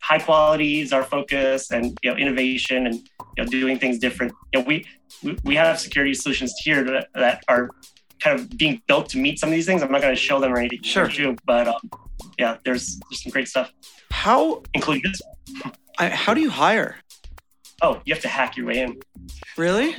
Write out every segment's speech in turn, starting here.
High quality is our focus, and you know, innovation and you know, doing things different. You know, we we have security solutions here that, that are kind of being built to meet some of these things. I'm not going to show them or anything, sure. you, but um, yeah, there's there's some great stuff. How including this? I, how do you hire? Oh, you have to hack your way in. Really?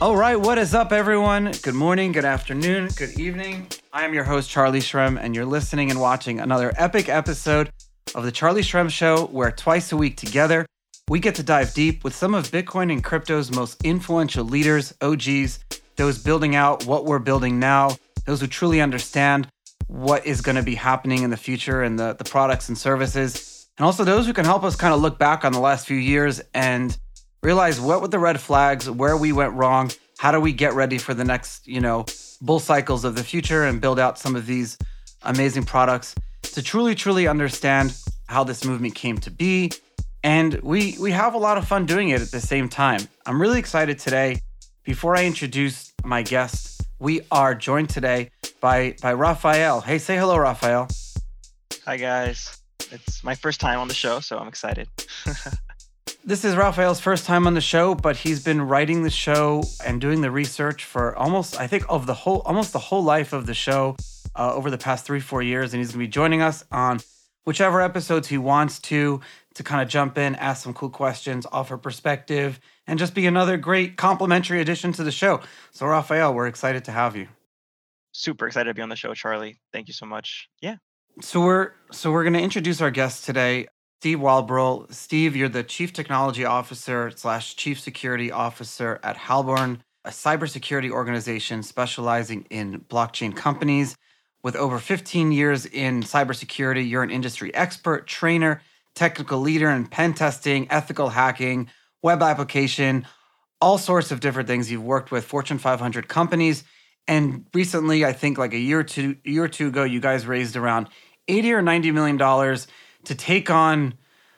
All right, what is up, everyone? Good morning, good afternoon, good evening. I am your host, Charlie Shrem, and you're listening and watching another epic episode of The Charlie Shrem Show, where twice a week together, we get to dive deep with some of Bitcoin and crypto's most influential leaders, OGs, those building out what we're building now, those who truly understand what is going to be happening in the future and the, the products and services, and also those who can help us kind of look back on the last few years and realize what were the red flags, where we went wrong, how do we get ready for the next, you know, bull cycles of the future and build out some of these amazing products to truly, truly understand how this movement came to be. And we we have a lot of fun doing it at the same time. I'm really excited today. Before I introduce my guest, we are joined today by by Raphael. Hey, say hello, Raphael. Hi guys. It's my first time on the show, so I'm excited. This is Raphael's first time on the show, but he's been writing the show and doing the research for almost, I think, of the whole, almost the whole life of the show uh, over the past three, four years. And he's going to be joining us on whichever episodes he wants to, to kind of jump in, ask some cool questions, offer perspective, and just be another great complimentary addition to the show. So, Raphael, we're excited to have you. Super excited to be on the show, Charlie. Thank you so much. Yeah. So we're so we're going to introduce our guest today. Steve Walbroehl. Steve, you're the Chief Technology Officer slash Chief Security Officer at Halborn, a cybersecurity organization specializing in blockchain companies. With over 15 years in cybersecurity, you're an industry expert, trainer, technical leader in pen testing, ethical hacking, web application, all sorts of different things. You've worked with Fortune 500 companies. And recently, I think like a year or two, year or two ago, you guys raised around 80 or 90 million dollars to take on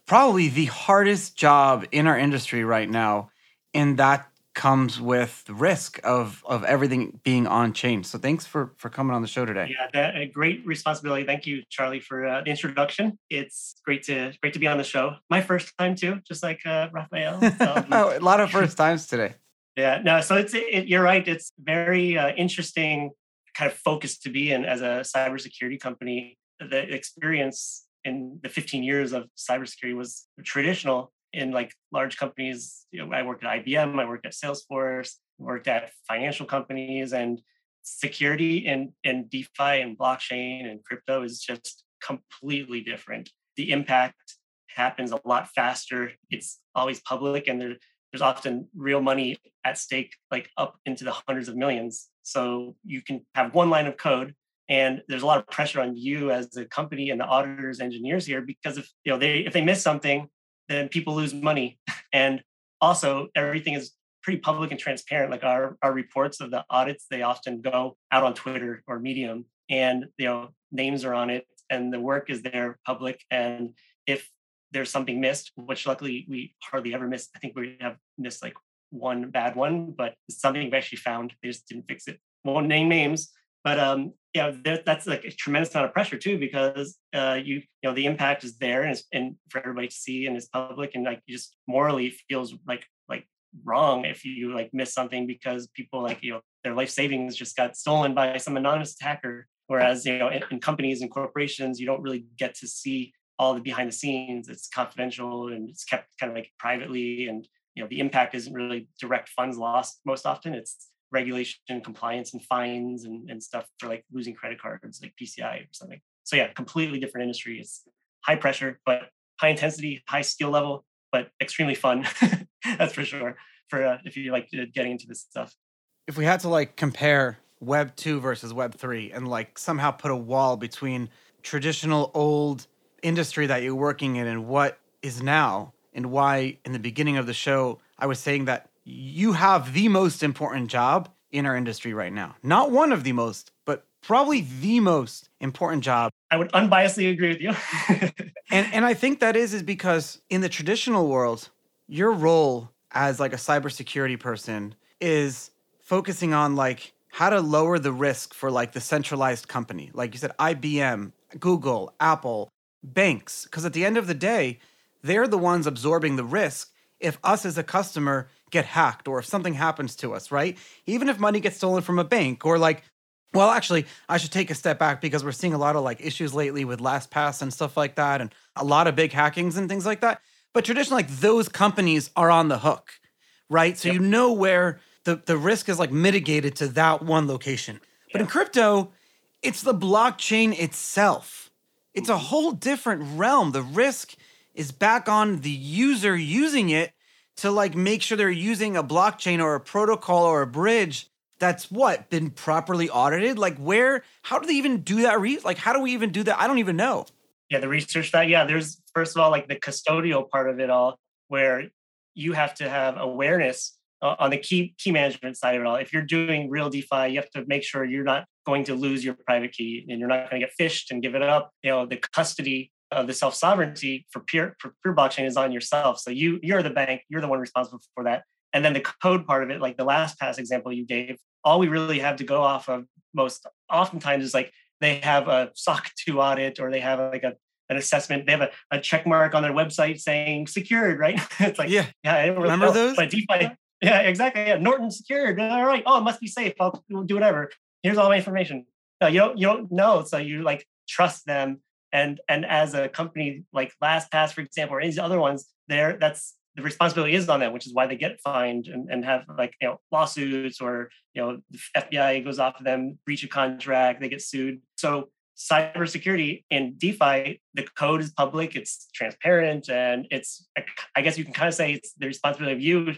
probably the hardest job in our industry right now. And that comes with the risk of of everything being on chain. So thanks for for coming on the show today. Yeah, that, a great responsibility. Thank you, Charlie, for uh, the introduction. It's great to great to be on the show. My first time too, just like uh, Raphael. Um, a lot of first times today. Yeah, no. So it's it, you're right. It's very uh, interesting kind of focus to be in as a cybersecurity company. The experience in the 15 years of cybersecurity was traditional in like large companies. You know, I worked at IBM, I worked at Salesforce, worked at financial companies, and security in, in DeFi and blockchain and crypto is just completely different. The impact happens a lot faster. It's always public, and there, there's often real money at stake, like up into the hundreds of millions. So you can have one line of code and there's a lot of pressure on you as a company and the auditors engineers here because if you know they if they miss something then people lose money. And also everything is pretty public and transparent like our our reports of the audits they often go out on twitter or medium and you know names are on it and the work is there public. And if there's something missed which luckily we hardly ever miss i think we have missed like one bad one but something we actually found. They just didn't fix it. Won't name names but um, yeah, there, that's like a tremendous amount of pressure too, because uh, you you know the impact is there and, and for everybody to see and it's public and like you just morally feels like like wrong if you like miss something because people like you know their life savings just got stolen by some anonymous attacker. Whereas you know in, in companies and corporations, you don't really get to see all the behind the scenes. It's confidential and it's kept kind of like privately and you know the impact isn't really direct funds lost most often it's regulation compliance and fines and, and stuff for like losing credit cards like PCI or something. So yeah, completely different industry. It's high pressure, but high intensity, high skill level, but extremely fun. That's for sure. For uh, if you like uh, getting into this stuff. If we had to like compare Web two versus Web three and like somehow put a wall between traditional old industry that you're working in and what is now, and why in the beginning of the show I was saying that you have the most important job in our industry right now. Not one of the most, but probably the most important job. I would unbiasedly agree with you. and and I think that is is because in the traditional world, your role as like a cybersecurity person is focusing on like how to lower the risk for like the centralized company. Like you said, IBM, Google, Apple, banks. Because at the end of the day, they're the ones absorbing the risk if us as a customer get hacked or if something happens to us, right? Even if money gets stolen from a bank or like well, actually, I should take a step back because we're seeing a lot of like issues lately with LastPass and stuff like that, and a lot of big hackings and things like that. But traditionally, like those companies are on the hook, right? So yep. you know where the, the risk is like mitigated to that one location. But yep. in crypto, it's the blockchain itself. It's a mm-hmm. whole different realm. The risk is back on the user using it to like make sure they're using a blockchain or a protocol or a bridge that's what been properly audited? Like where how do they even do that re- like how do we even do that? I don't even know. Yeah the research that yeah there's first of all like the custodial part of it all where you have to have awareness uh, on the key key management side of it all. If you're doing real defi you have to make sure you're not going to lose your private key and you're not going to get phished and give it up. You know the custody of the self sovereignty for pure for pure blockchain is on yourself so you you're the bank you're the one responsible for that and then the code part of it like the last LastPass example you gave all we really have to go off of most oftentimes is like they have a SOC 2 audit or they have like a an assessment. They have a, a check mark on their website saying secured, right? it's like, yeah, yeah, I really remember know. those? But DeFi, yeah, exactly. Yeah, Norton secured. All right. Oh, it must be safe. I'll do whatever. Here's all my information. No, you don't you don't know. So you like trust them. And and as a company like LastPass, for example, or any other ones, there that's the responsibility is on them, which is why they get fined and, and have like you know lawsuits or you know the FBI goes off of them, breach of contract, they get sued. So cybersecurity in DeFi, the code is public, it's transparent, and it's I guess you can kind of say it's the responsibility of you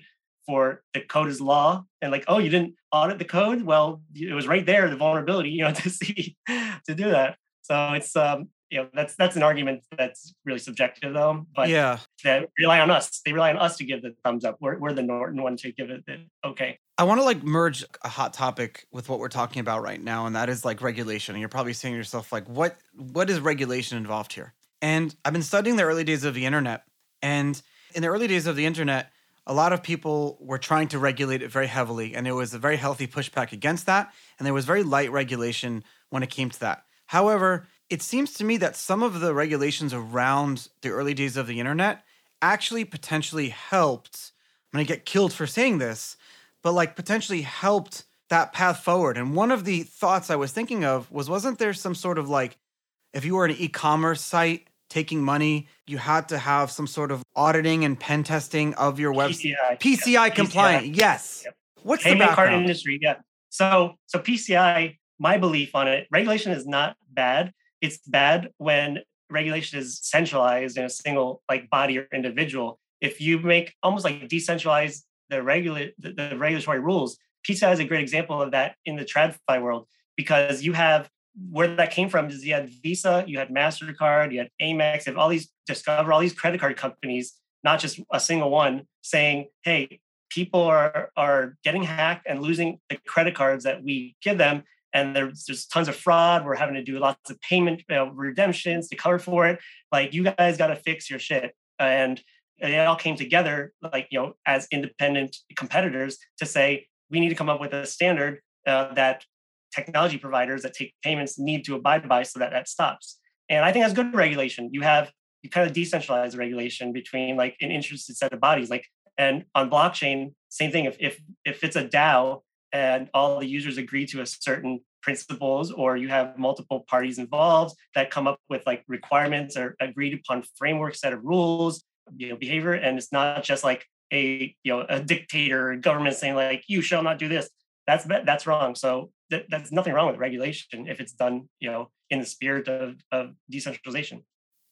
for the code is law and like oh you didn't audit the code well it was right there the vulnerability you know to see to do that so it's um you know that's that's an argument that's really subjective though but yeah. they rely on us. They rely on us to give the thumbs up. We're, we're the norton one to give it the okay. I want to like merge a hot topic with what we're talking about right now and that is like regulation. And you're probably saying to yourself like what what is regulation involved here? And i've been studying the early days of the internet and in the early days of the internet a lot of people were trying to regulate it very heavily and there was a very healthy pushback against that and there was very light regulation when it came to that. However it seems to me that some of the regulations around the early days of the internet actually potentially helped. I'm going to get killed for saying this, but like potentially helped that path forward. And one of the thoughts I was thinking of was wasn't there some sort of like, if you were an e commerce site taking money, you had to have some sort of auditing and pen testing of your website? PCI. PCI compliant, PCI. yes. Yep. What's Payment the background? card industry? Yeah. So, so PCI, my belief on it, regulation is not bad it's bad when regulation is centralized in a single like body or individual. If you make almost like decentralize the regulate the, the regulatory rules, PCI is a great example of that in the TradFi world because you have where that came from is you had Visa, you had MasterCard, you had Amex, you have all these Discover, all these credit card companies, not just a single one, saying, hey, people are are getting hacked and losing the credit cards that we give them and there's just tons of fraud. We're having to do lots of payment know, redemptions to cover for it. Like you guys got to fix your shit. And it all came together, like you know, as independent competitors to say we need to come up with a standard uh, that technology providers that take payments need to abide by, so that that stops. And I think that's good regulation. You have you kind of decentralize regulation between like an interested set of bodies. Like and on blockchain, same thing. If if if it's a DAO and all the users agree to a certain principles or you have multiple parties involved that come up with like requirements or agreed upon framework set of rules you know behavior and it's not just like a you know a dictator government saying like you shall not do this. That's that's wrong. So th- that's nothing wrong with regulation if it's done you know in the spirit of, of decentralization.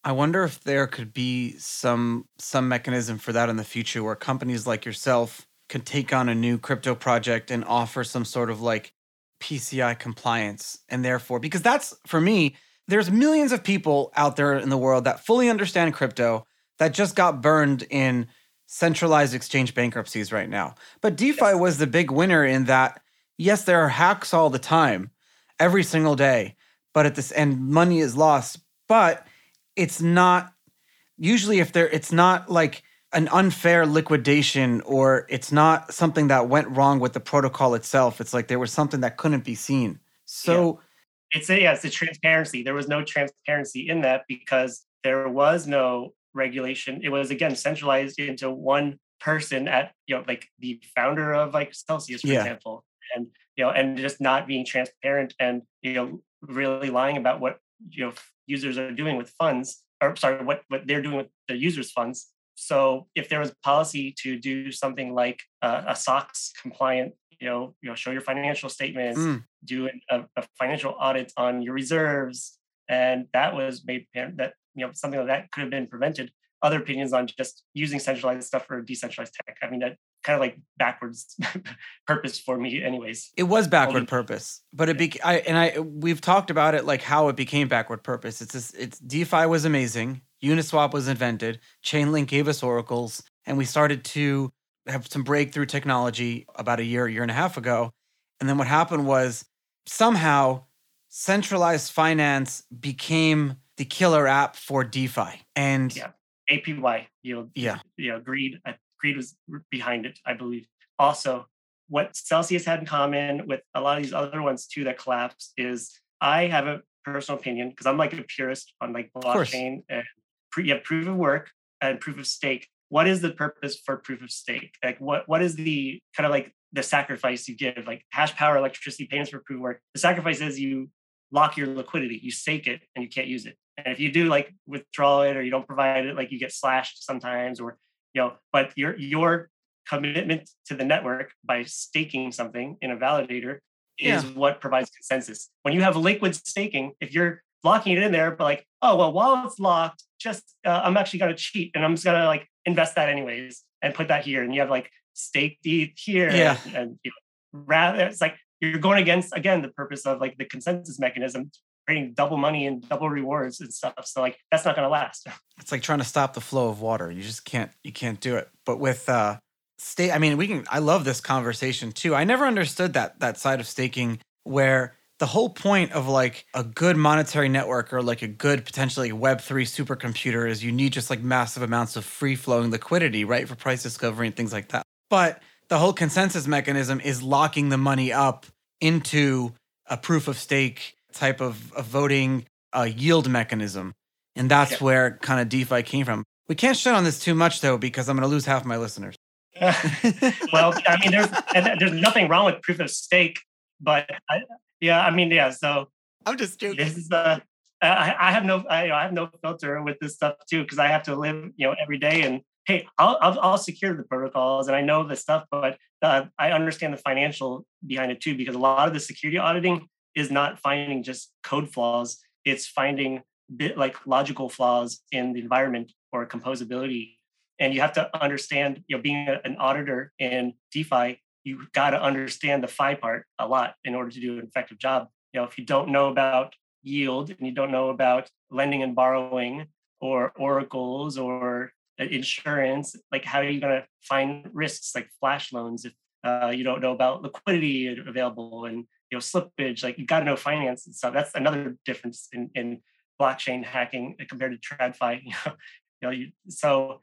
I wonder if there could be some some mechanism for that in the future where companies like yourself could take on a new crypto project and offer some sort of like PCI compliance. And therefore, because that's for me, there's millions of people out there in the world that fully understand crypto that just got burned in centralized exchange bankruptcies right now. But DeFi yes. was the big winner in that, yes, there are hacks all the time, every single day, but at this and money is lost. But it's not usually if there it's not like an unfair liquidation or it's not something that went wrong with the protocol itself. It's like there was something that couldn't be seen. So It's a, yeah, it's the transparency. There was no transparency in that because there was no regulation. It was again centralized into one person at you know like the founder of like Celsius, for Yeah. example, and you know and just not being transparent and you know really lying about what you know users are doing with funds or sorry what what they're doing with the users funds. So if there was policy to do something like uh, a SOX compliant, you know, you know, show your financial statements, Mm. do an- a, a financial audit on your reserves, and that was made apparent that you know something like that could have been prevented. Other opinions on just using centralized stuff for decentralized tech. I mean, that kind of like backwards purpose for me, anyways. It was backward purpose, but it be I and I we've talked about it like how it became backward purpose. It's just, it's DeFi was amazing. Uniswap was invented. Chainlink gave us oracles, and we started to have some breakthrough technology about a year, year and a half ago. And then what happened was somehow centralized finance became the killer app for DeFi. And Yeah. APY yield. yeah, you know, greed. Greed was behind it, I believe. Also, what Celsius had in common with a lot of these other ones too that collapsed is I have a personal opinion because I'm like a purist on like blockchain and pre- you have proof of work and proof of stake. What is the purpose for proof of stake? Like what what is the kind of like the sacrifice you give? Like hash power, electricity payments for proof of work. The sacrifice is you lock your liquidity, you stake it, and you can't use it. And if you do like withdraw it or you don't provide it, like you get slashed sometimes, or you know, but your your commitment to the network by staking something in a validator is what provides consensus. When you have liquid staking, if you're locking it in there, but like, oh well, while it's locked, just uh, I'm actually gonna cheat and I'm just gonna like invest that anyways and put that here, and you have like staked ETH here, Yeah. and, and you know, rather it's like you're going against again the purpose of like the consensus mechanism double money and double rewards and stuff so like that's not going to last it's like trying to stop the flow of water. You just can't you can't do it. But with uh state I mean, we can I love this conversation too. I never understood that that side of staking where the whole point of like a good monetary network or like a good potentially web3 supercomputer is you need just like massive amounts of free flowing liquidity, right, for price discovery and things like that. But the whole consensus mechanism is locking the money up into a proof of stake type of, of voting uh, yield mechanism. And that's Yeah. where kind of DeFi came from. We can't shit on this too much though, because I'm going to lose half my listeners. well i mean there's and there's nothing wrong with proof of stake but I, yeah i mean yeah so I'm just joking. this is uh I, I have no I, you know, I have no filter with this stuff too because I have to live you know every day and hey I'll, I'll I'll secure the protocols and I know the stuff but uh, I understand the financial behind it too because a lot of the security auditing is not finding just code flaws it's finding bit like logical flaws in the environment or composability. And you have to understand you know being a- an auditor in DeFi you got to understand the FI part a lot in order to do an effective job. You know if you don't know about yield and you don't know about lending and borrowing or oracles or uh, insurance like how are you going to find risks like flash loans if uh, you don't know about liquidity available and you know slippage like you got to know finance and stuff. That's another difference in, in blockchain hacking compared to tradfi you know, you know you, so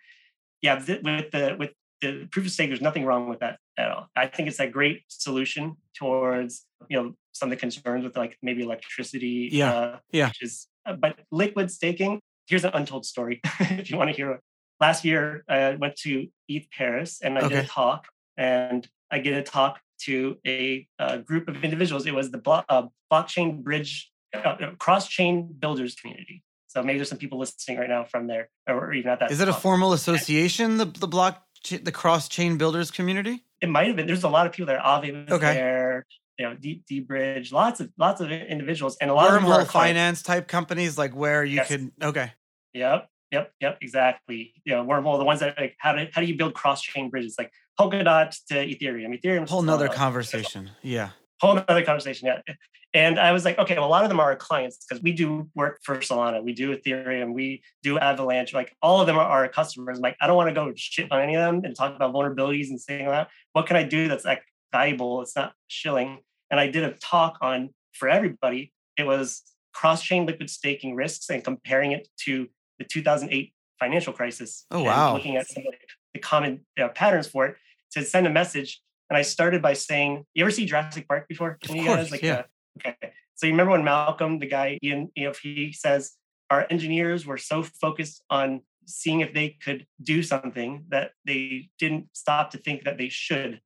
yeah th- with the with the proof of stake there's nothing wrong with that at all. I think it's a great solution towards you know some of the concerns with like maybe electricity Yeah, uh, yeah. which is uh, but liquid staking here's an untold story if you want to hear it last year i went to eth paris and i did a talk and i did a talk to a, uh group of individuals it was the blo- uh, blockchain bridge uh, cross chain builders community so maybe there's some people listening right now from there or even at that Is it a formal association, the the block the cross chain builders community? it might have been. There's a lot of people there. Avi was Okay. there. You know, D, deBridge, lots of lots of individuals, and a lot of Wormhole our finance type companies, like where you Yes. could okay. Yep, yep, yep, exactly. You know, Wormhole, the ones that like how do how do you build cross chain bridges like Polkadot to Ethereum? Ethereum, Whole nother conversation. Yeah. whole nother conversation. Yeah. And I was like, okay, well, a lot of them are our clients because we do work for Solana, we do Ethereum, we do Avalanche. Like all of them are our customers. I'm like, I don't want to go shit on any of them and talk about vulnerabilities and saying that. What can I do that's like valuable? It's not shilling. And I did a talk on for everybody. It was cross-chain liquid staking risks and comparing it to the 2008 financial crisis. Oh, wow. Looking at some of the common uh, patterns for it to send a message. And I started by saying, "You ever see Jurassic Park before? Of course, like, yeah. Uh, okay. So you remember when Malcolm, the guy, Ian, you know, he says our engineers were so focused on seeing if they could do something that they didn't stop to think that they should.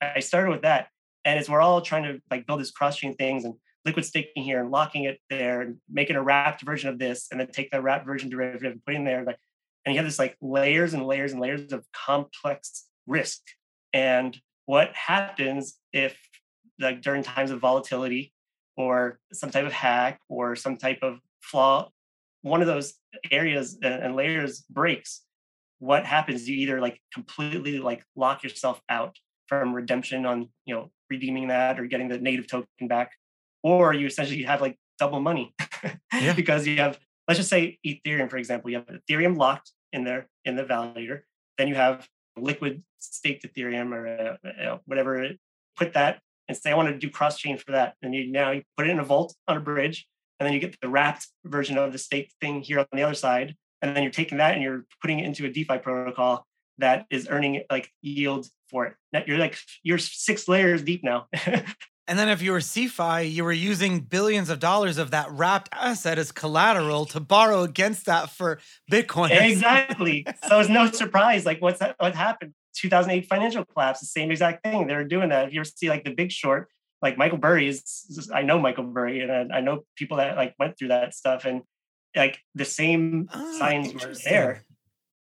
I started with that, and as we're all trying to like build this cross-chain things and liquid staking here and locking it there and making a wrapped version of this, and then take the wrapped version derivative and put in there like, and you have this like layers and layers and layers of complex risk. And what happens if like during times of volatility or some type of hack or some type of flaw one of those areas and layers breaks what happens you either like completely like lock yourself out from redemption on you know redeeming that or getting the native token back or you essentially have like double money yeah. because you have let's just say ethereum for example you have ethereum locked in there in the validator then you have liquid staked ethereum or uh, whatever put that and say i want to do cross chain for that. And you now you put it in a vault on a bridge and then you get the wrapped version of the stake thing here on the other side and then you're taking that and you're putting it into a defi protocol that is earning like yield for it. You're like you're six layers deep now and then if you were CeFi, you were using billions of dollars of that wrapped asset as collateral to borrow against that for Bitcoin. Exactly. so it's no surprise. Like what's that, what happened? 2008 financial collapse, the same exact thing. They were doing that. If you ever see like the big short, like Michael Burry is I know Michael Burry and I, I know people that like went through that stuff and like the same oh, signs were there.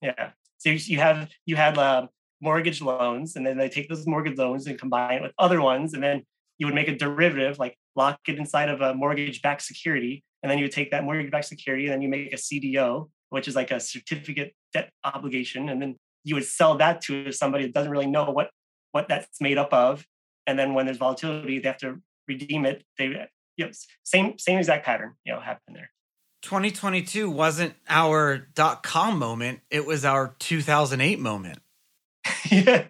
Yeah. So you have you had uh, mortgage loans and then they take those mortgage loans and combine it with other ones and then you would make a derivative like lock it inside of a mortgage backed security and then you would take that mortgage backed security and then you make a CDO which is like a certificate debt obligation and then you would sell that to somebody that doesn't really know what what that's made up of and then when there's volatility, they have to redeem it. They you know, same same exact pattern, you know, happened there. 2022 wasn't our dot com moment; it was our 2008 moment. yeah,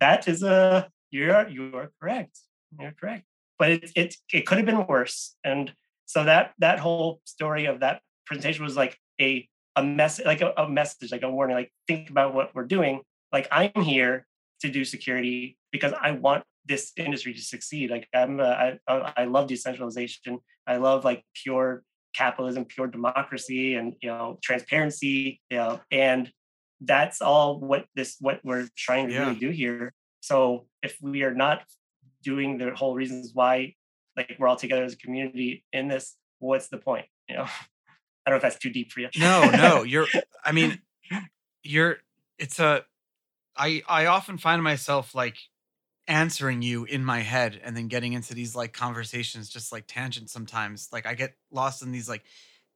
that is a you're you're correct. You're correct. But it it it could have been worse, and so that that whole story of that presentation was like a a message, like a, a message, like a warning. Like think about what we're doing. Like I'm here to do security because I want this industry to succeed. Like I'm, uh, I, I love decentralization. I love like pure capitalism, pure democracy, and you know transparency. You know, and that's all what this what we're trying to yeah. really do here. So if we are not doing the whole reasons why, like we're all together as a community in this, what's the point? You know, I don't know if that's too deep for you. No, no, you're. I mean, you're. It's a. I I often find myself like answering you in my head and then getting into these like conversations just like tangents sometimes like i get lost in these like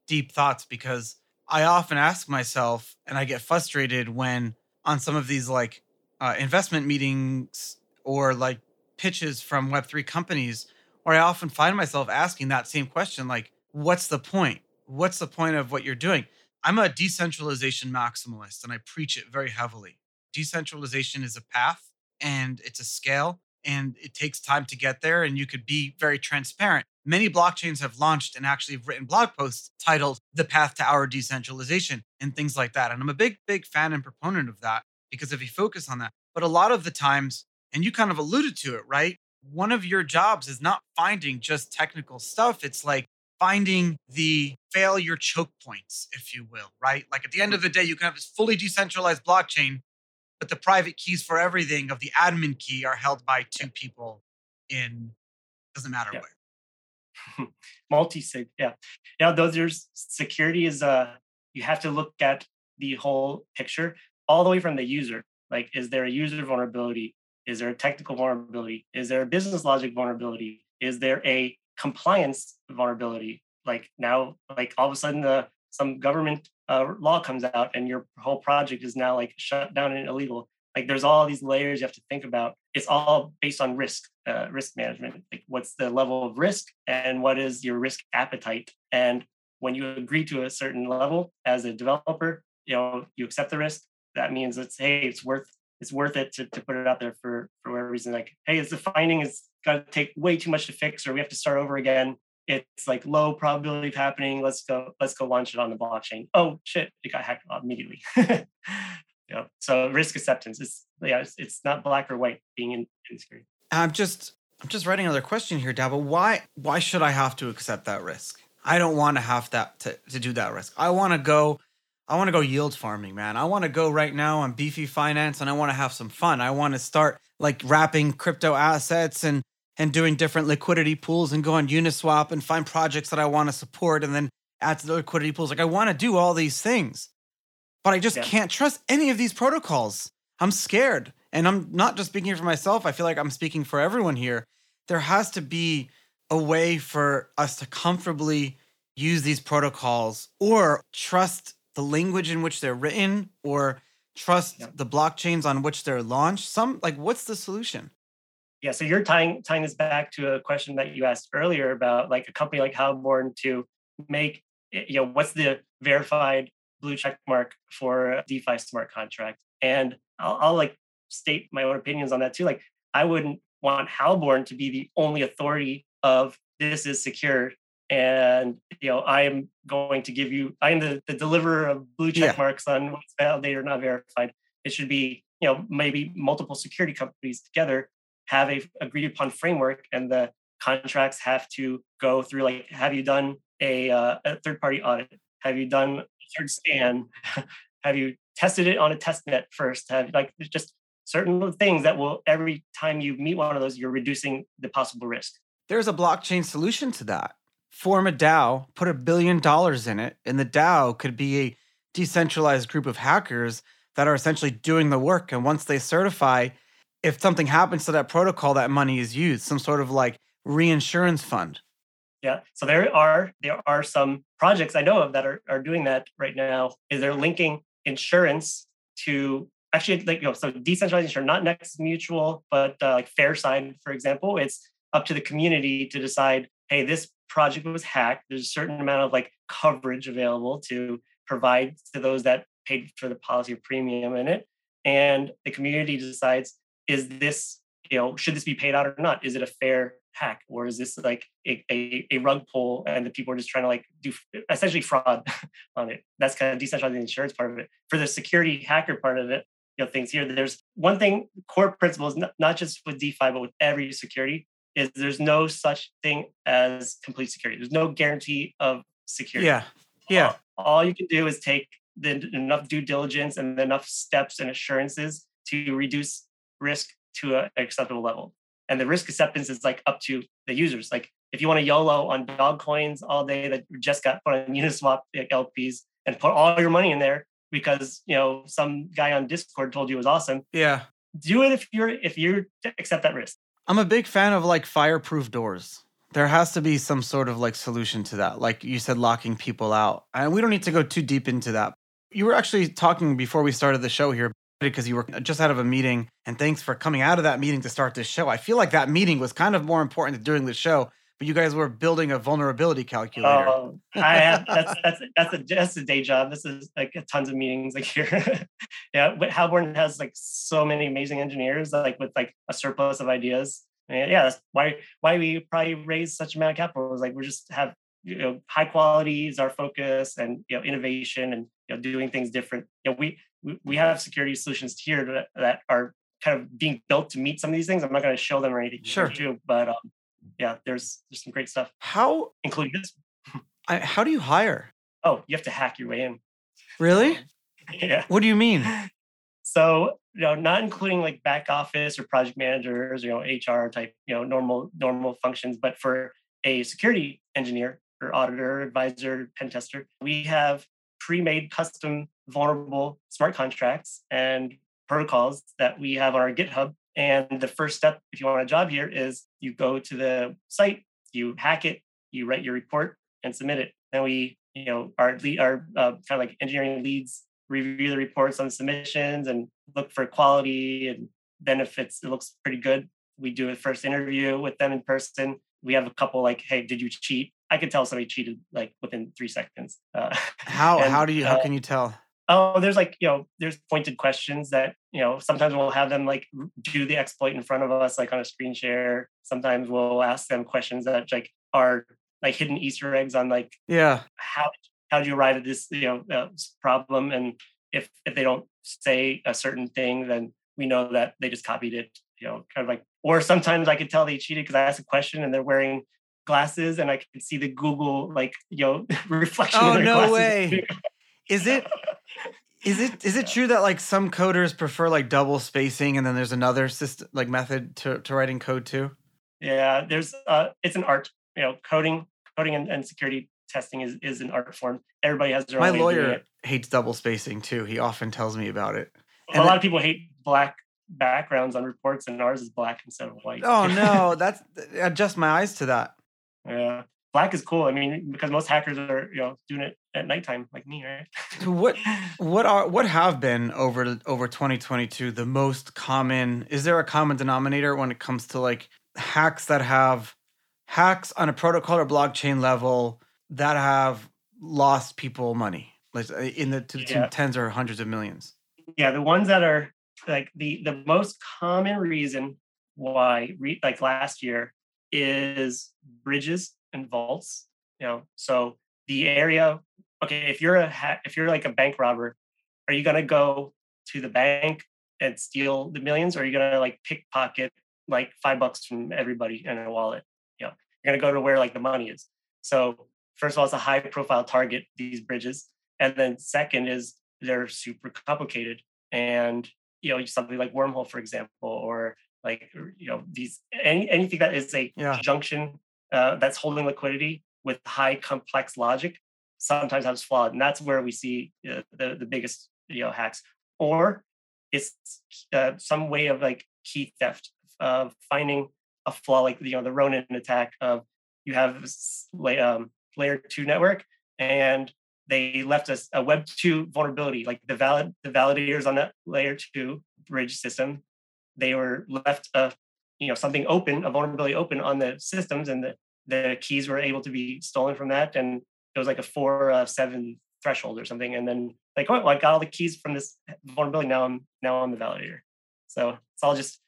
deep thoughts because i often ask myself and i get frustrated when on some of these like uh, investment meetings or like pitches from web3 companies where i often find myself asking that same question like what's the point? What's the point of what you're doing? I'm a decentralization maximalist and i preach it very heavily. Decentralization is a path and it's a scale and it takes time to get there and you could be very transparent. Many blockchains have launched and actually have written blog posts titled the path to our decentralization and things like that and i'm a big big fan and proponent of that because if you focus on that. But a lot of the times and you kind of alluded to it right one of your jobs is not finding just technical stuff it's like finding the failure choke points if you will right like at the end of the day you can have this fully decentralized blockchain but the private keys for everything of the admin key are held by two people in doesn't matter yeah. where. Multi-sig, yeah, yeah. Those there's security is uh you have to look at the whole picture all the way from the user. Like, is there a user vulnerability? Is there a technical vulnerability? Is there a business logic vulnerability? Is there a compliance vulnerability? Like now, like all of a sudden the some government uh, law comes out and your whole project is now like shut down and illegal like there's all these layers you have to think about it's all based on risk uh, risk management like what's the level of risk and what is your risk appetite and when you agree to a certain level as a developer you know you accept the risk that means it's hey it's worth it's worth it to, to put it out there for for whatever reason like hey it's the finding is to take way too much to fix or we have to start over again it's like low probability of happening. Let's go, let's go launch it on the blockchain. Oh shit, it got hacked immediately. So risk acceptance is yeah, it's, it's not black or white being in, in security. I'm just I'm just writing another question here, Dabo. Why why should I have to accept that risk? I don't want to have that to, to do that risk. I want to go I want to go yield farming, man. I want to go right now on beefy finance and I want to have some fun. I want to start like wrapping crypto assets and and doing different liquidity pools and go on Uniswap and find projects that I want to support and then add to the liquidity pools. Like I want to do all these things. But I just Yeah. can't trust any of these protocols. I'm scared. And I'm not just speaking for myself. I feel like I'm speaking for everyone here. There has to be a way for us to comfortably use these protocols or trust the language in which they're written or trust Yeah. the blockchains on which they're launched. Some like what's the solution? Yeah, so you're tying tying this back to a question that you asked earlier about like a company like Halborn to make you know what's the verified blue check mark for DeFi smart contract, and I'll, I'll like state my own opinions on that too. Like I wouldn't want Halborn to be the only authority of this is secure, and you know I am going to give you I am the, the deliverer of blue check Yeah. marks on what's validated or not verified. It should be you know maybe multiple security companies together have a agreed upon framework and the contracts have to go through like have you done a, uh, a third party audit have you done a third scan have you tested it on a test net first have like there's just certain things that will every time you meet one of those you're reducing the possible risk There's a blockchain solution to that. Form a DAO, put a billion dollars in it, and the DAO could be a decentralized group of hackers that are essentially doing the work. And once they certify, if something happens to that protocol, that money is used, some sort of like reinsurance fund. Yeah. So there are there are some projects I know of that are, are doing that right now. Is they're linking insurance to actually like you know so decentralized insurance, not Nexus Mutual, but uh, like Fairside, for example. It's up to the community to decide. Hey, this project was hacked. There's a certain amount of like coverage available to provide to those that paid for the policy premium in it, and the community decides is this you know should this be paid out or not? Is it a fair hack or is this like a, a, a rug pull and the people are just trying to like do essentially fraud on it that's kind of decentralizing the insurance part of it for the security hacker part of it you know things here there's one thing core principles not just with defi but with every security is there's no such thing as complete security there's no guarantee of security Yeah. Yeah. all, all you can do is take the, enough due diligence and enough steps and assurances to reduce risk to an acceptable level. And the risk acceptance is like up to the users. Like if you want to YOLO on dog coins all day that just got put on Uniswap LPs and put all your money in there because you know some guy on Discord told you it was awesome. Yeah. Do it if you're if you accept that risk. I'm a big fan of like fireproof doors. There has to be some sort of like solution to that. Like you said, locking people out. And we don't need to go too deep into that. You were actually talking before we started the show here because you were just out of a meeting. And thanks for coming out of that meeting to start this show. I feel like that meeting was kind of more important than doing the show, but you guys were building a vulnerability calculator. Oh, I have that's that's that's a that's a day job. This is like tons of meetings like here. yeah, but Halborn has like so many amazing engineers, like with like a surplus of ideas. And yeah, that's why why we probably raise such amount of capital is like we just have you know high quality is our focus and you know innovation and you know doing things different. You know we we, we have security solutions here that, that are kind of being built to meet some of these things. I'm not going to show them or anything, Sure. too, but um, yeah, there's there's some great stuff, How including this. I, how do you hire? Oh, you have to hack your way in. Really? Um, yeah. What do you mean? So, you know, not including like back office or project managers, you know, HR type, you know, normal normal functions, but for a security engineer or auditor, advisor, pen tester, we have pre-made custom vulnerable smart contracts and protocols that we have on our GitHub. And the first step, if you want a job here, is you go to the site, you hack it, you write your report and submit it. Then we, you know, our lead, our uh, kind of like engineering leads review the reports on submissions and look for quality and benefits. It looks pretty good. We do a first interview with them in person. We have a couple like, hey, did you cheat? I could tell somebody cheated like within three seconds. Uh, How and, how do you how uh, can you tell? Oh, there's like, you know, there's pointed questions that, you know, sometimes we'll have them like do the exploit in front of us, like on a screen share. Sometimes we'll ask them questions that like are like hidden Easter eggs on like Yeah. how how do you arrive at this you know uh, problem and if if they don't say a certain thing, then we know that they just copied it. You know, kind of like, or sometimes I could tell they cheated because I asked a question and they're wearing glasses and I can see the Google like you know reflection. Oh of their no glasses. way! Is it is it is it true that like some coders prefer like double spacing and then there's another system like method to, to writing code too? Yeah, there's uh, it's an art. You know, coding, coding and, and security testing is is an art form. Everybody has their My own. way of doing lawyer hates double spacing too. He often tells me about it. And a lot of people hate black backgrounds on reports, and ours is black instead of white. Oh no, that's adjust my eyes to that. yeah, black is cool. I mean, because most hackers are you know doing it at nighttime, like me, right? So what what are what have been over over 2022 the most common is there a common denominator when it comes to like hacks that have hacks on a protocol or blockchain level that have lost people money like uh, in the to, to Yeah. tens or hundreds of millions yeah the ones that are like the the most common reason why re, like last year is bridges and vaults you know so the area okay if you're a ha- if you're like a bank robber are you going to go to the bank and steal the millions or are you going to like pickpocket like five bucks from everybody in a wallet you know you're going to go to where like the money is so first of all it's a high profile target these bridges and then second is they're super complicated and you know something like wormhole for example or like you know these any, anything that is a Yeah. junction uh, that's holding liquidity with high complex logic sometimes has flawed and that's where we see uh, the the biggest you know hacks. Or it's uh, some way of like key theft of finding a flaw like you know the ronin attack of you have um, layer two network and they left us a web 2 vulnerability like the valid the validators on that layer 2 bridge system they were left a you know something open a vulnerability open on the systems and the the keys were able to be stolen from that and it was like a four uh, seven threshold or something and then like oh well, i got all the keys from this vulnerability now i'm now i'm the validator so it's all just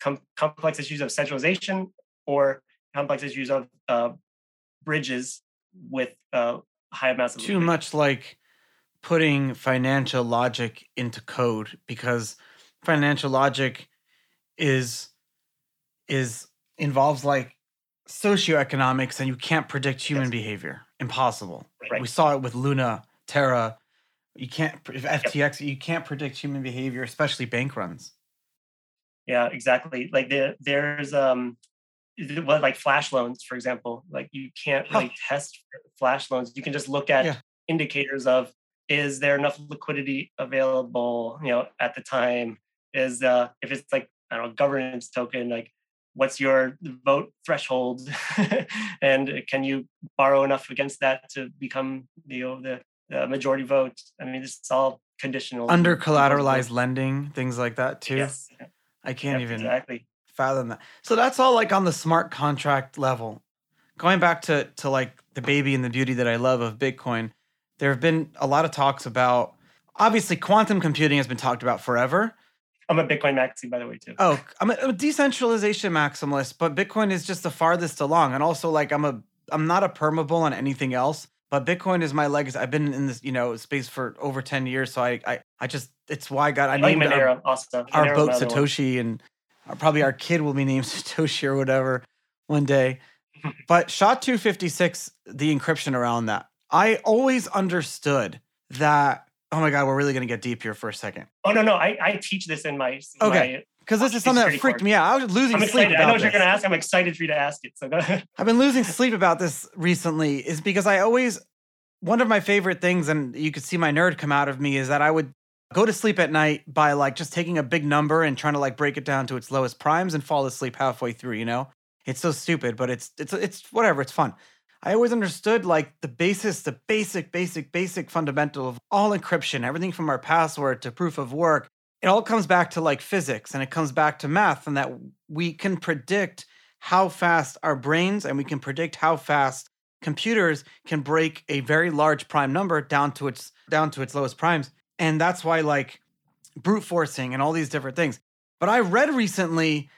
com- complex issues of centralization or complex issues of uh, bridges with uh, high amounts of too liquidity. much like putting financial logic into code because financial logic is is involves like socioeconomics and you can't predict human Yes. behavior impossible Right. we saw it with luna terra you can't pre- ftx you can't predict human behavior especially bank runs Yeah, exactly. Like there, there's um, what like flash loans, for example. Like you can't Huh. really test flash loans. You can just look at Yeah. indicators of is there enough liquidity available, you know, at the time. Is uh, if it's like I don't know governance token, like what's your vote threshold, and can you borrow enough against that to become you know the, the majority vote? I mean, this is all conditional. under collateralized lending things like that too Yes, i can't yep, even exactly. fathom that. So that's all like on the smart contract level. Going back to to like the baby and the beauty that I love of Bitcoin, there have been a lot of talks about obviously quantum computing has been talked about forever. I'm a Bitcoin maxi, by the way, too. Oh, I'm a, decentralization maximalist, but Bitcoin is just the farthest along. And also like I'm a I'm not a permeable on anything else, but Bitcoin is my legacy. I've been in this, you know, space for over 10 years, so I I, I just it's why I got I like named our- Monero our boat my one. Satoshi, and uh, probably our kid will be named Satoshi or whatever one day. But SHA 256, the encryption around that, I always understood that. Oh my God, we're really going to get deep here for a second. Oh no, no, I, I teach this in my Okay. Because this is something that freaked me out. I was losing I'm sleep excited. I know about what you're gonna ask. I'm excited for you to ask it. So go ahead. I've been losing sleep about this recently is because I always one of my favorite things and you could see my nerd come out of me is that I would go to sleep at night by like just taking a big number and trying to like break it down to its lowest primes and fall asleep halfway through, you know? It's so stupid, but it's it's it's whatever, it's fun. I always understood like the basis, the basic, basic, basic fundamental of all encryption, everything from our password to proof of work. It all comes back to like physics and it comes back to math, and that we can predict how fast our brains and we can predict how fast computers can break a very large prime number down to its down to its lowest primes. And that's why like brute forcing and all these different things. But I read recently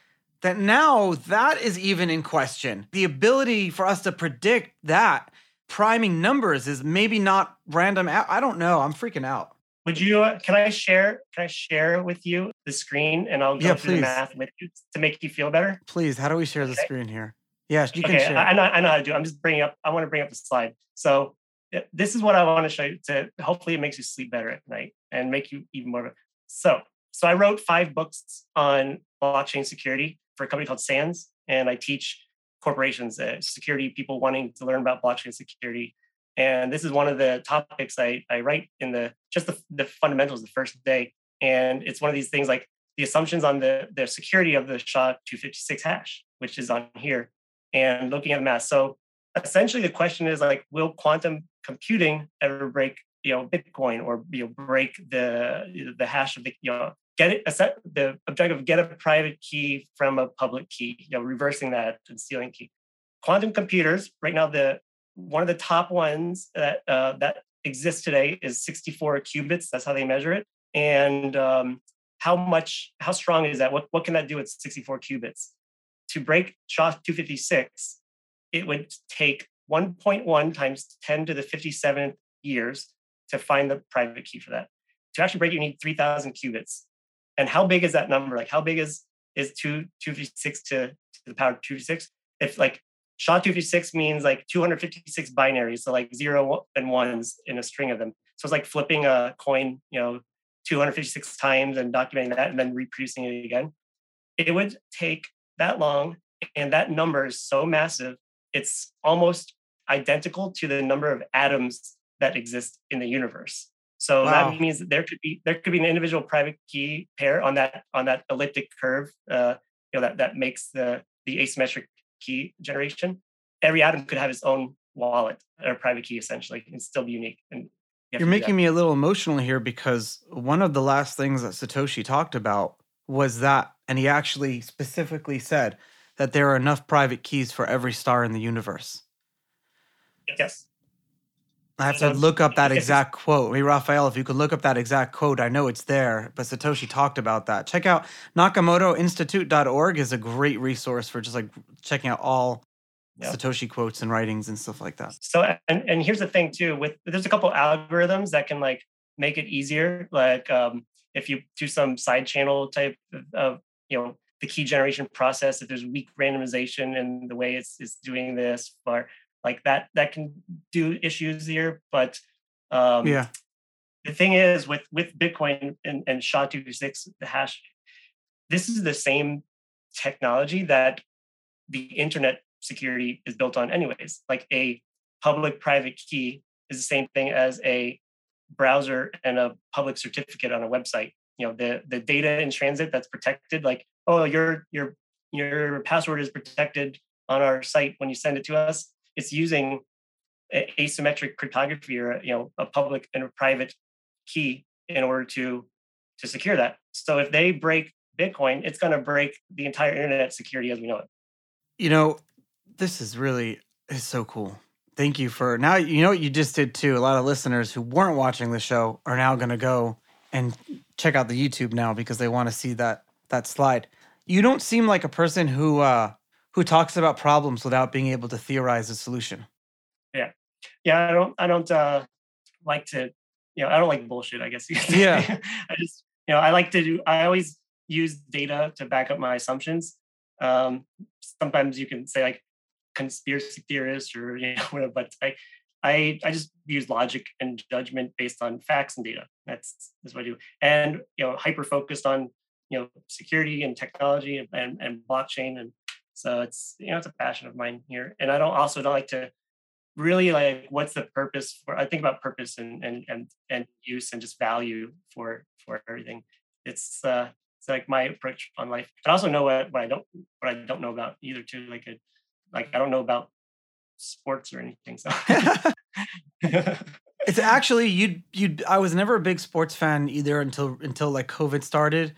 that now that is even in question. The ability for us to predict that priming numbers is maybe not random. I don't know. I'm freaking out. Would you? Uh, can I share? Can I share with you the screen, and I'll go Yeah, through the math with you to make you feel better? Please, how do we share the Okay. screen here? Yes, you can okay, share. I, I know. I know how to do. it. I'm just bringing up. I want to bring up the slide. So uh, this is what I want to show you. To hopefully it makes you sleep better at night and make you even more. So so I wrote five books on blockchain security for a company called SANS, and I teach corporations, uh, security people wanting to learn about blockchain security. And this is one of the topics I, I write in the just the, the fundamentals the first day. And it's one of these things like the assumptions on the, the security of the SHA 256 hash, which is on here, and looking at the math. So essentially the question is like, will quantum computing ever break, you know, Bitcoin or you know, break the the hash of the, you know, get it a set the objective of get a private key from a public key, you know, reversing that and stealing key. Quantum computers, right now, the one of the top ones that uh, that exists today is 64 qubits. That's how they measure it. And um, how much, how strong is that? What what can that do at 64 qubits? To break SHA 256, it would take 1.1 times 10 to the 57th years to find the private key for that. To actually break it, you need 3,000 qubits. And how big is that number? Like how big is is 2 256 to, to the power 256? If like SHA 256 means like 256 binaries, so like zero and ones in a string of them. So it's like flipping a coin, you know, 256 times and documenting that and then reproducing it again. It would take that long, and that number is so massive, it's almost identical to the number of atoms that exist in the universe. So Wow. that means that there could be there could be an individual private key pair on that on that elliptic curve, uh, you know, that that makes the the asymmetric key generation. Every atom could have its own wallet or private key essentially and still be unique. And you You're to do that. making me a little emotional here because one of the last things that Satoshi talked about was that, and he actually specifically said that there are enough private keys for every star in the universe. yes. I have to look up that exact quote. Hey, Raphael, if you could look up that exact quote, I know it's there, but Satoshi talked about that. Check out NakamotoInstitute.org is a great resource for just like checking out all Yeah. Satoshi quotes and writings and stuff like that. So and and here's the thing too with there's a couple algorithms that can like make it easier. Like um, if you do some side channel type of, you know the key generation process, if there's weak randomization in the way it's it's doing this, or like that that can do issues here. But um, yeah. the thing is with with Bitcoin and, and SHA two six the hash, this is the same technology that the internet security is built on anyways. Like a public private key is the same thing as a browser and a public certificate on a website. You know, the the data in transit that's protected, like, oh, your your your password is protected on our site when you send it to us. It's using asymmetric cryptography or you know a public and a private key in order to to secure that. So if they break Bitcoin, it's going to break the entire internet security as we know it. You know, this is really is so cool. Thank you for now. You know what you just did too. A lot of listeners who weren't watching the show are now going to go and check out the YouTube now because they want to see that that slide. You don't seem like a person who uh who talks about problems without being able to theorize a solution. Yeah, yeah. I don't I don't uh like to you know, I don't like bullshit, I guess. you could say. Yeah. I just you know, I like to do I always use data to back up my assumptions. Um sometimes you can say like conspiracy theorist or you know whatever, but I I I just use logic and judgment based on facts and data. That's that's what I do. And you know, hyper focused on you know security and technology and, and, and blockchain. And so it's you know it's a passion of mine here. And I don't also don't like to really like what's the purpose for I think about purpose and and and and use and just value for for everything. It's uh it's like my approach on life. I also know what, what I don't what I don't know about either too. Like a, like I don't know about sports or anything. So It's actually you you I was never a big sports fan either until until like COVID started.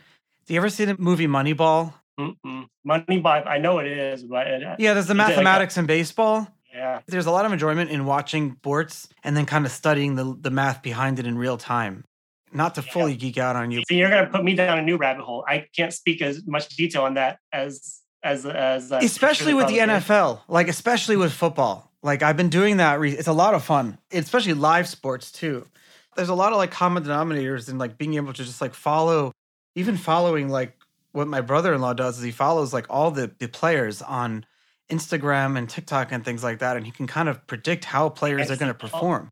Do you ever see the movie Moneyball? Mm-mm. money by I know it is, but uh, Yeah, there's the it like a- mathematics in baseball. yeah, There's a lot of enjoyment in watching sports and then kind of studying the the math behind it in real time. Not to Yeah. fully geek out on you. So you're gonna put me down a new rabbit hole. I can't speak as much detail on that as as as uh, especially with the NFL, like especially with football. Like I've been doing that. Re- it's a lot of fun, especially live sports too. There's a lot of like common denominators in like being able to just like follow, even following like what my brother-in-law does is he follows like all the, the players on Instagram and TikTok and things like that. And he can kind of predict how players are going to perform.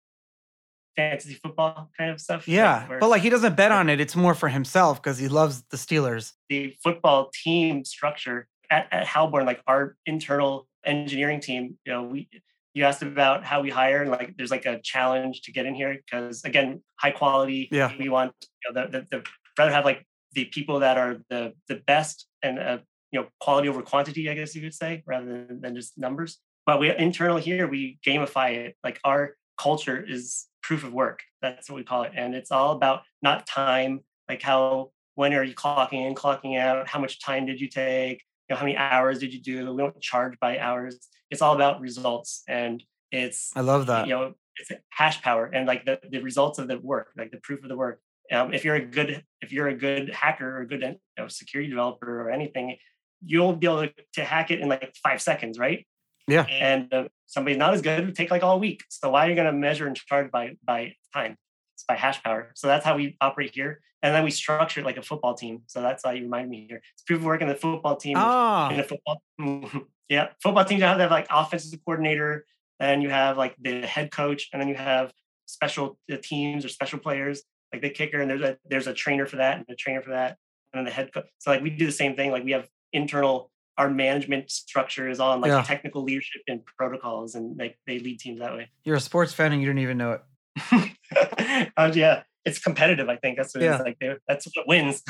fantasy football kind of stuff. like, Yeah. where But like he doesn't bet on it. It's more for himself because he loves the Steelers. the football team structure at, at Halborn, like our internal engineering team, you know, we you asked about how we hire and like there's like a challenge to get in here because again, high quality. Yeah. We want you know the, the, the rather have like the people that are the the best and uh, you know quality over quantity, I guess you could say, rather than, than just numbers. But we internal here we gamify it. Like our culture is proof of work. That's what we call it, and it's all about not time, like how when are you clocking in, clocking out, how much time did you take, you know, how many hours did you do? We don't charge by hours. It's all about results, and it's I love that. you know it's hash power and like the, the results of the work like the proof of the work um, if you're a good if you're a good hacker or a good you know, security developer or anything you'll be able to, hack it in like five seconds right? Yeah. and uh, somebody's not as good would take like all week. So why are you going to measure and charge by by time? It's by hash power. So that's how we operate here. And then we structure it like a football team. So that's how you remind me here. It's proof of work in the football team. In Ah, a football. yeah, football teams have, have like offensive coordinator, and you have like the head coach, and then you have special uh, teams or special players like the kicker, and there's a there's a trainer for that and a trainer for that, and then the head coach. So like we do the same thing. Like we have internal. Our management structure is on like Yeah. technical leadership and protocols, and like they lead teams that way. you're a sports fan and you didn't even know it. uh, yeah, it's competitive. I think that's what Yeah. it's like. they- That's what wins.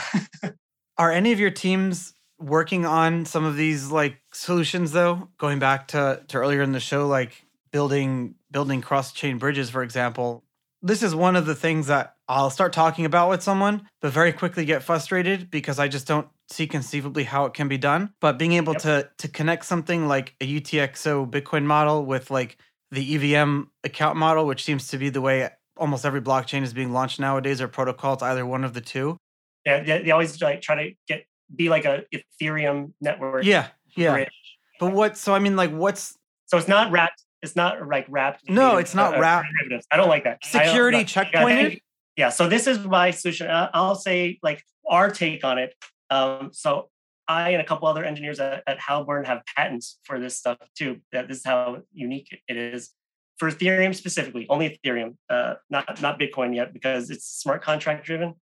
Are any of your teams working on some of these like solutions though? Going back to to earlier in the show, like building building cross chain bridges, for example. This is one of the things that I'll start talking about with someone, but very quickly get frustrated because I just don't see conceivably how it can be done. But being able Yep. to to connect something like a UTXO Bitcoin model with like the EVM account model, which seems to be the way almost every blockchain is being launched nowadays, or protocol, it's either one of the two. yeah, they, they always like try to get be like a Ethereum network. Yeah, yeah. bridge. But what? So I mean, like, what's So it's not wrapped. It's not like wrapped. No, it's not uh, wrapped. I don't like that. Security yeah, checkpointed? Yeah. So this is my solution. I'll say like our take on it. Um, so I and a couple other engineers at, at Halborn have patents for this stuff too. That this is how unique it is for Ethereum specifically. Only Ethereum, uh, not not Bitcoin yet because it's smart contract driven.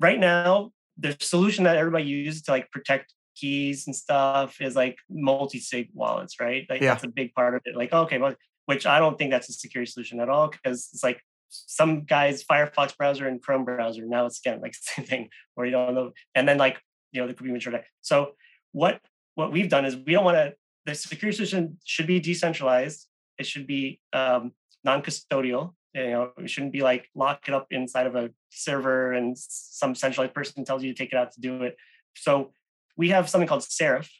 Right now, the solution that everybody uses to like protect keys and stuff is like multi-sig wallets, right? Like Yeah. that's a big part of it. Like, okay, well, which I don't think that's a security solution at all because it's like some guys Firefox browser and Chrome browser. Now it's again like same thing where you don't know. And then like, you know, there could be mature. So what what we've done is we don't want to the security solution should be decentralized. It should be um, non-custodial. You know, it shouldn't be like lock it up inside of a server and some centralized person tells you to take it out to do it. So we have something called Seraph,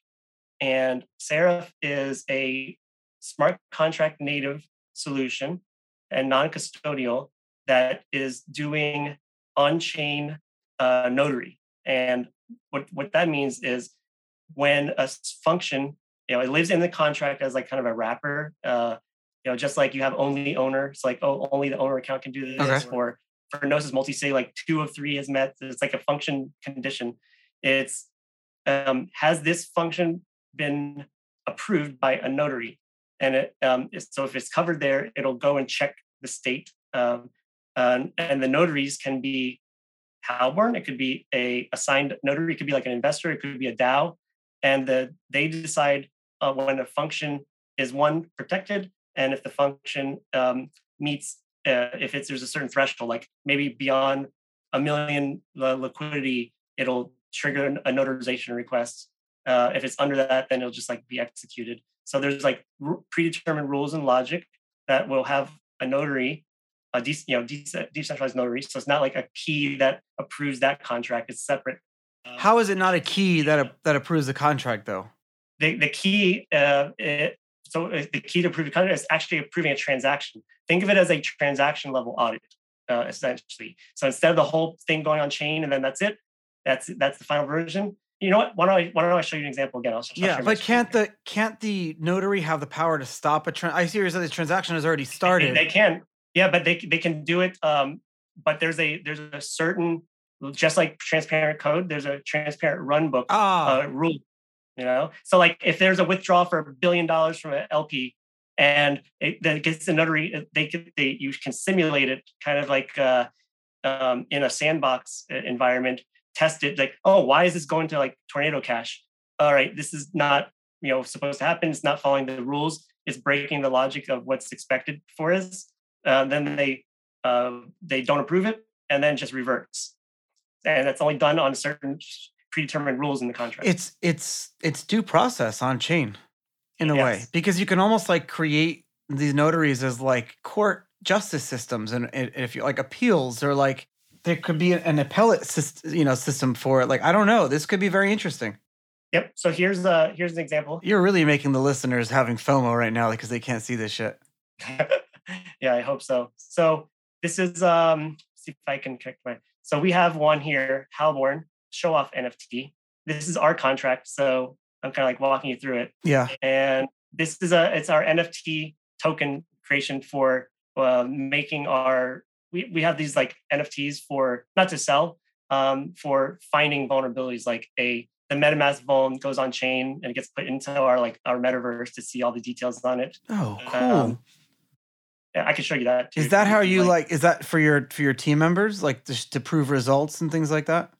and Seraph is a smart contract native solution and non-custodial that is doing on-chain uh, notary. And what what that means is when a function, you know, it lives in the contract as like kind of a wrapper. Uh, you know, just like you have only owner, it's like oh, only the owner account can do this. Okay. Or for Gnosis multi, say like two of three has met. It's like a function condition. It's um, has this function been approved by a notary? And it, um, so if it's covered there, it'll go and check the state. Um, uh, and the notaries can be Halborn. It could be a assigned notary. It could be like an investor. It could be a DAO. And the, they decide uh, when a function is one protected, and if the function um, meets, uh, if it's there's a certain threshold, like maybe beyond a million uh, liquidity, it'll trigger a notarization request. Uh, if it's under that, then it'll just like be executed. So there's like predetermined rules and logic that will have a notary, a de- you know de- decentralized notary. So it's not like a key that approves that contract. It's separate. Um, How is it not a key that a, that approves the contract though? the, the key uh, it, so uh, the key to approve a contract is actually approving a transaction think of it as a transaction level audit uh, essentially so instead of the whole thing going on chain and then that's it that's that's the final version you know what why don't i why don't i show you an example again I'll, Yeah, but can't here. the can't the notary have the power to stop a trans? I see you're the transaction has already started. they, can yeah but they, they can do it um but there's a there's a certain just like transparent code, there's a transparent run book Ah, uh, rule. You know, so like if there's a withdrawal for a billion dollars from an LP, and it, then it gets the notary, uh, they can they you can simulate it kind of like uh, um, in a sandbox uh, environment, test it like, oh, why is this going to like Tornado Cash? All right, this is not you know supposed to happen. It's not following the rules. It's breaking the logic of what's expected for us. Uh, then they uh, they don't approve it, and then just reverts. And that's only done on certain predetermined rules in the contract. it's it's it's due process on chain in a way because you can almost like create these notaries as like court justice systems and, and if you like appeals or like there could be an appellate system, you know system for it like i don't know this could be very interesting Yep. So here's uh here's an example. you're really making the listeners having fomo right now because they can't see this shit yeah, I hope so. So this is um see if I can connect my so we have one here, Halborn, show off NFT. This is our contract. So I'm kind of like walking you through it. yeah And this is a it's our NFT token creation for uh, making our we, we have these like NFTs for not to sell, um, for finding vulnerabilities like a the MetaMask vuln goes on chain and it gets put into our like our metaverse to see all the details on it. oh cool Um, Yeah, I can show you that. too is that how you like is that for your for your team members like just to prove results and things like that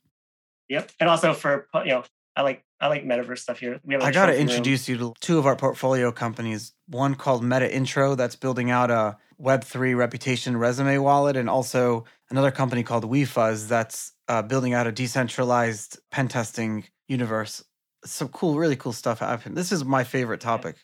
Yep, and also for you know, I like I like metaverse stuff here. We have. I got to trophy room. introduce you to two of our portfolio companies. One called Meta Intro, that's building out a Web3 reputation resume wallet, and also another company called WeFuzz, that's uh, building out a decentralized pen testing universe. Some cool, really cool stuff happened. This is my favorite topic.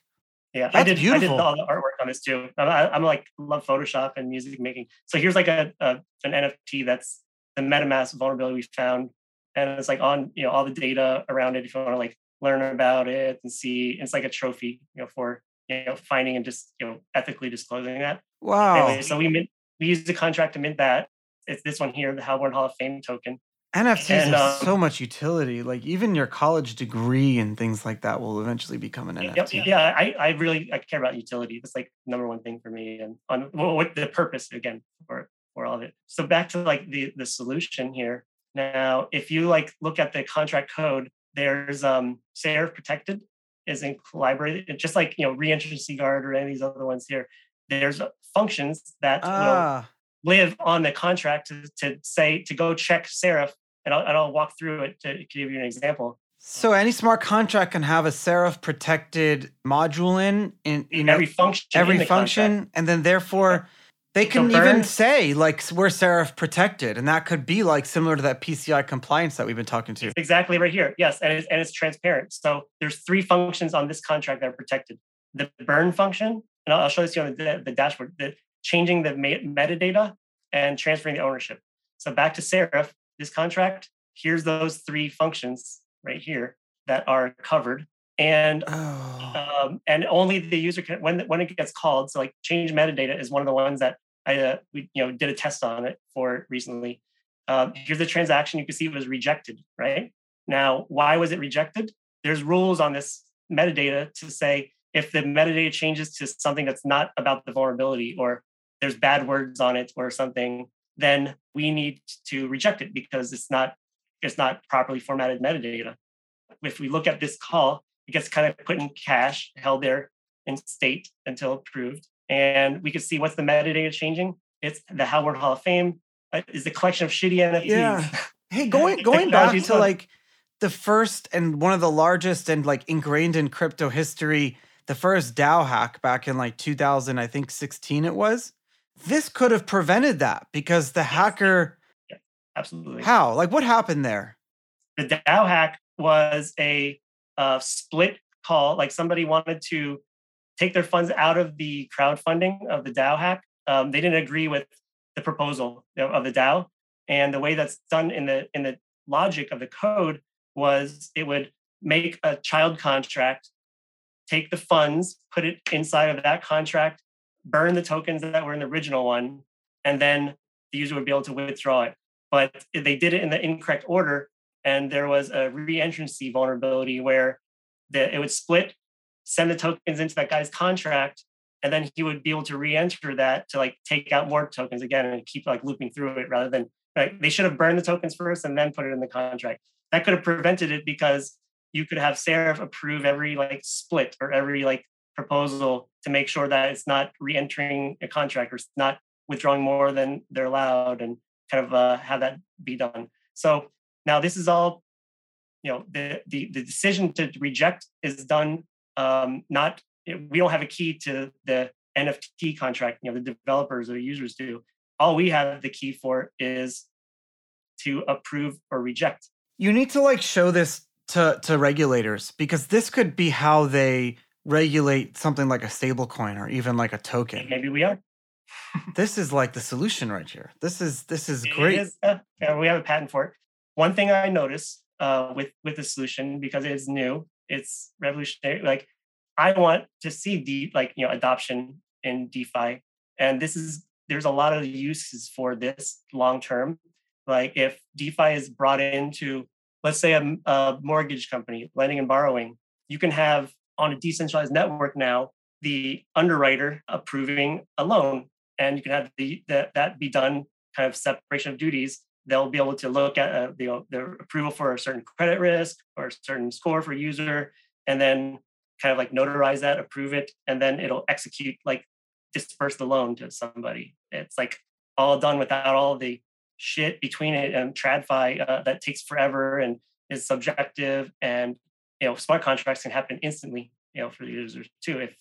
Yeah, I That's did. I did all the artwork on this too. I'm, I- I'm like love Photoshop and music making. So here's like a, a an NFT that's the MetaMask vulnerability we found, and it's like on you know all the data around it. If you want to like learn about it and see, it's like a trophy, you know, for you know finding and just you know ethically disclosing that. Wow. Anyway, so we mint, we used the contract to mint that. It's this one here, the Halborn Hall of Fame token. NFTs and, have um, so much utility. Like even your college degree and things like that will eventually become an Yep, NFT. yeah, I, I really I care about utility. That's like number one thing for me, and on what the purpose again for for all of it. So back to like the the solution here. Now, if you like look at the contract code, there's um Seraph protected is in collaborated, just like you know reentrancy guard or any of these other ones here. There's uh, functions that will Ah, live on the contract to, to say to go check Seraph, and I'll, and I'll walk through it to give you an example. so any smart contract can have a Seraph protected module in, in know, every function, in every the contract. function, and then therefore they can even say like we're seraph protected, and that could be like similar to that PCI compliance that we've been talking to. It's exactly right here. Yes, and it's, and it's transparent. So there's three functions on this contract that are protected. The burn function, and I'll, I'll show this to you on the, the dashboard. The changing the me- metadata and transferring the ownership. So back to Seraph, this contract. Here's those three functions right here that are covered, and Oh, um, and only the user can when when it gets called. So like change metadata is one of the ones that I uh, we you know did a test on it for recently. Um, here's the transaction. You can see it was rejected. Right now, why was it rejected? There's rules on this metadata to say if the metadata changes to something that's not about the vulnerability or there's bad words on it or something, then we need to reject it because it's not it's not properly formatted metadata. If we look at this call, it gets kind of put in cache, held there in state until approved. And we can see what's the metadata changing. It's the Halborn Hall of Fame uh, is the collection of shitty NFTs. Yeah. hey, going going back to fun. like the first and one of the largest and like ingrained in crypto history, the first DAO hack back in like 2000, I think 16 it was. This could have prevented that because the hacker Absolutely. how like what happened there? the DAO hack was a uh, split call. Like somebody wanted to take their funds out of the crowdfunding of the DAO hack. Um, they didn't agree with the proposal of the DAO, and the way that's done in the in the logic of the code was it would make a child contract, take the funds, put it inside of that contract, burn the tokens that were in the original one, and then the user would be able to withdraw it. But they did it in the incorrect order, and there was a reentrancy vulnerability where the, it would split, send the tokens into that guy's contract, and then he would be able to re-enter that to like take out more tokens again and keep like looping through it rather than like they should have burned the tokens first and then put it in the contract. That could have prevented it because you could have Seraph approve every like split or every like proposal to make sure that it's not re-entering a contract or it's not withdrawing more than they're allowed and kind of uh, have that be done. So now this is all, you know, the the, the decision to reject is done um, not we don't have a key to the NFT contract. You know, the developers or the users do. All we have the key for is to approve or reject. You need to like show this to to regulators because this could be how they regulate something like a stable coin or even like a token. Maybe we are. this is like the solution right here. This is this is great. Is, uh, we have a patent for it. One thing I notice uh, with with the solution because it is new, it's revolutionary. Like I want to see deep like you know adoption in DeFi, and this is there's a lot of uses for this long term. Like if DeFi is brought into let's say a, a mortgage company lending and borrowing, you can have on a decentralized network now the underwriter approving a loan and you can have the, the, that be done kind of separation of duties they'll be able to look at uh, the, the approval for a certain credit risk or a certain score for user and then kind of like notarize that approve it and then it'll execute like disperse the loan to somebody. It's like all done without all the shit between it and tradfi uh, that takes forever and is subjective and you know smart contracts can happen instantly you know for the users too if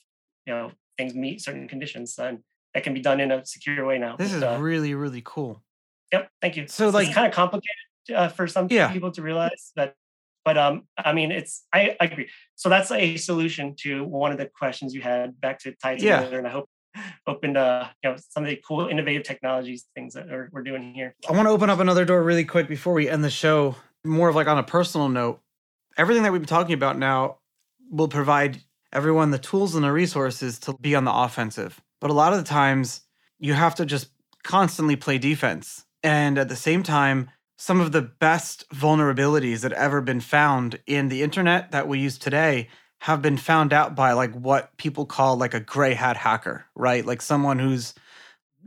you know things meet certain conditions and that can be done in a secure way now. This is uh, really really cool yep thank you so like kind of complicated uh, for some yeah. people to realize that but um i mean it's I, I agree so that's a solution to one of the questions you had back to tie together yeah. and i hope opened uh you know some of the cool innovative technologies things that are, we're doing here i want to open up another door really quick before we end the show more of like on a personal note everything that we've been talking about now will provide everyone the tools and the resources to be on the offensive. But a lot of the times, you have to just constantly play defense. And at the same time, some of the best vulnerabilities that ever been found in the internet that we use today have been found out by like what people call like a gray hat hacker, right? Like someone who's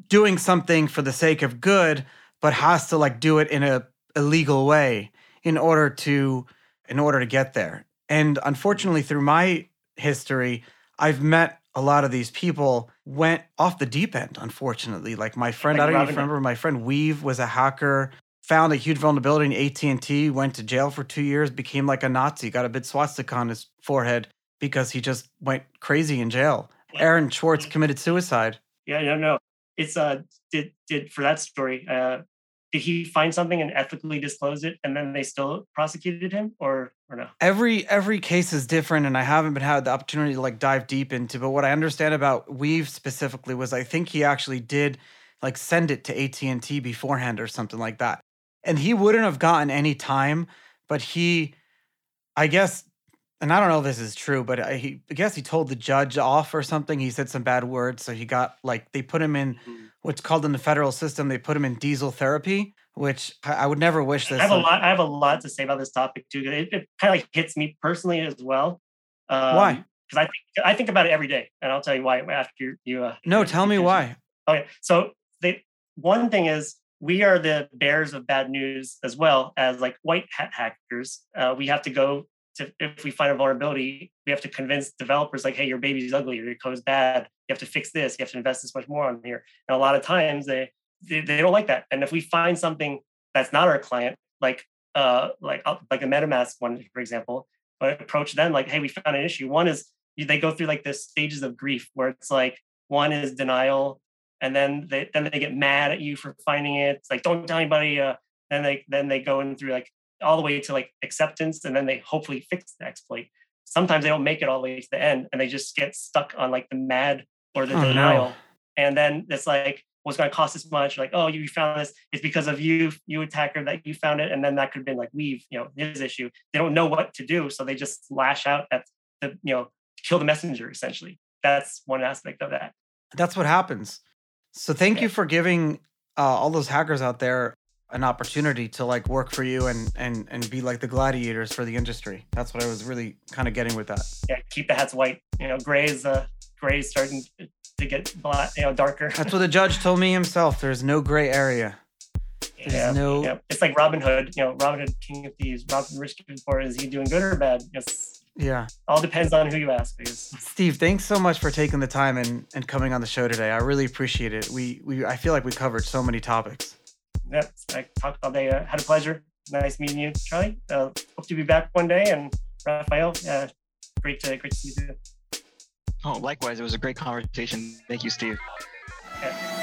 doing something for the sake of good but has to like do it in a illegal way in order to in order to get there. And unfortunately, through my history, I've met a lot of these people went off the deep end, unfortunately. Like my friend, like I don't even remember, my friend Weev was a hacker, found a huge vulnerability in AT&T, went to jail for two years, became like a Nazi, got a big swastika on his forehead because he just went crazy in jail. Aaron Swartz committed suicide. Yeah, no, no. It's uh did did for that story, uh did he find something and ethically disclose it and then they still prosecuted him or or no? Every every case is different and i haven't been had the opportunity to like dive deep into but what i understand about weev specifically was i think he actually did like send it to at&t beforehand or something like that. And he wouldn't have gotten any time but he i guess and i don't know if this is true but I, he, I guess he told the judge off or something he said some bad words so he got like they put him in mm-hmm what's called in the federal system, they put him in diesel therapy, which I would never wish this. I have a lot. I have a lot to say about this topic too. It, it kind of like hits me personally as well. Um, why? Because I think I think about it every day, and I'll tell you why after you. Uh, no, tell me why. Okay, so the one thing is we are the bears of bad news as well as like white hat hackers. Uh, we have to go to if we find a vulnerability, we have to convince developers like, hey, your baby's ugly or your code's bad. You have to fix this. You have to invest this much more on here. And a lot of times they they, they don't like that. And if we find something that's not our client, like uh like uh, like a MetaMask one, for example, but approach them like, hey, we found an issue. One is they go through like the stages of grief where it's like one is denial, and then they then they get mad at you for finding it. It's like don't tell anybody. Uh, then they then they go in through like all the way to like acceptance and then they hopefully fix the exploit. Sometimes they don't make it all the way to the end and they just get stuck on like the mad or the oh, denial. No. and then it's like what's going to cost this much? Like oh you found this. It's because of you you attacker that you found it and then that could have been like weev you know his issue. They don't know what to do so they just lash out at the you know kill the messenger essentially. That's one aspect of that. That's what happens. So thank yeah. you for giving uh, all those hackers out there an opportunity to like work for you and and and be like the gladiators for the industry. That's what I was really kind of getting with that. Yeah, keep the hats white. You know, gray is uh, gray is starting to get black, you know, darker. That's what the judge told me himself. There's no gray area. There's yeah, no- yeah. It's like Robin Hood. You know, Robin Hood, King of Thieves. Robin Rich Kid Poor. Is he doing good or bad? Yes, Yeah. all depends on who you ask. Because Steve, thanks so much for taking the time and, and coming on the show today. I really appreciate it. We we I feel like we covered so many topics yeah, I talked all day. Uh, had a pleasure. Nice meeting you, Charlie. Uh, hope to be back one day. And Raphael, uh, great to great to see you. Oh, likewise. It was a great conversation. Thank you, Steve. Yeah.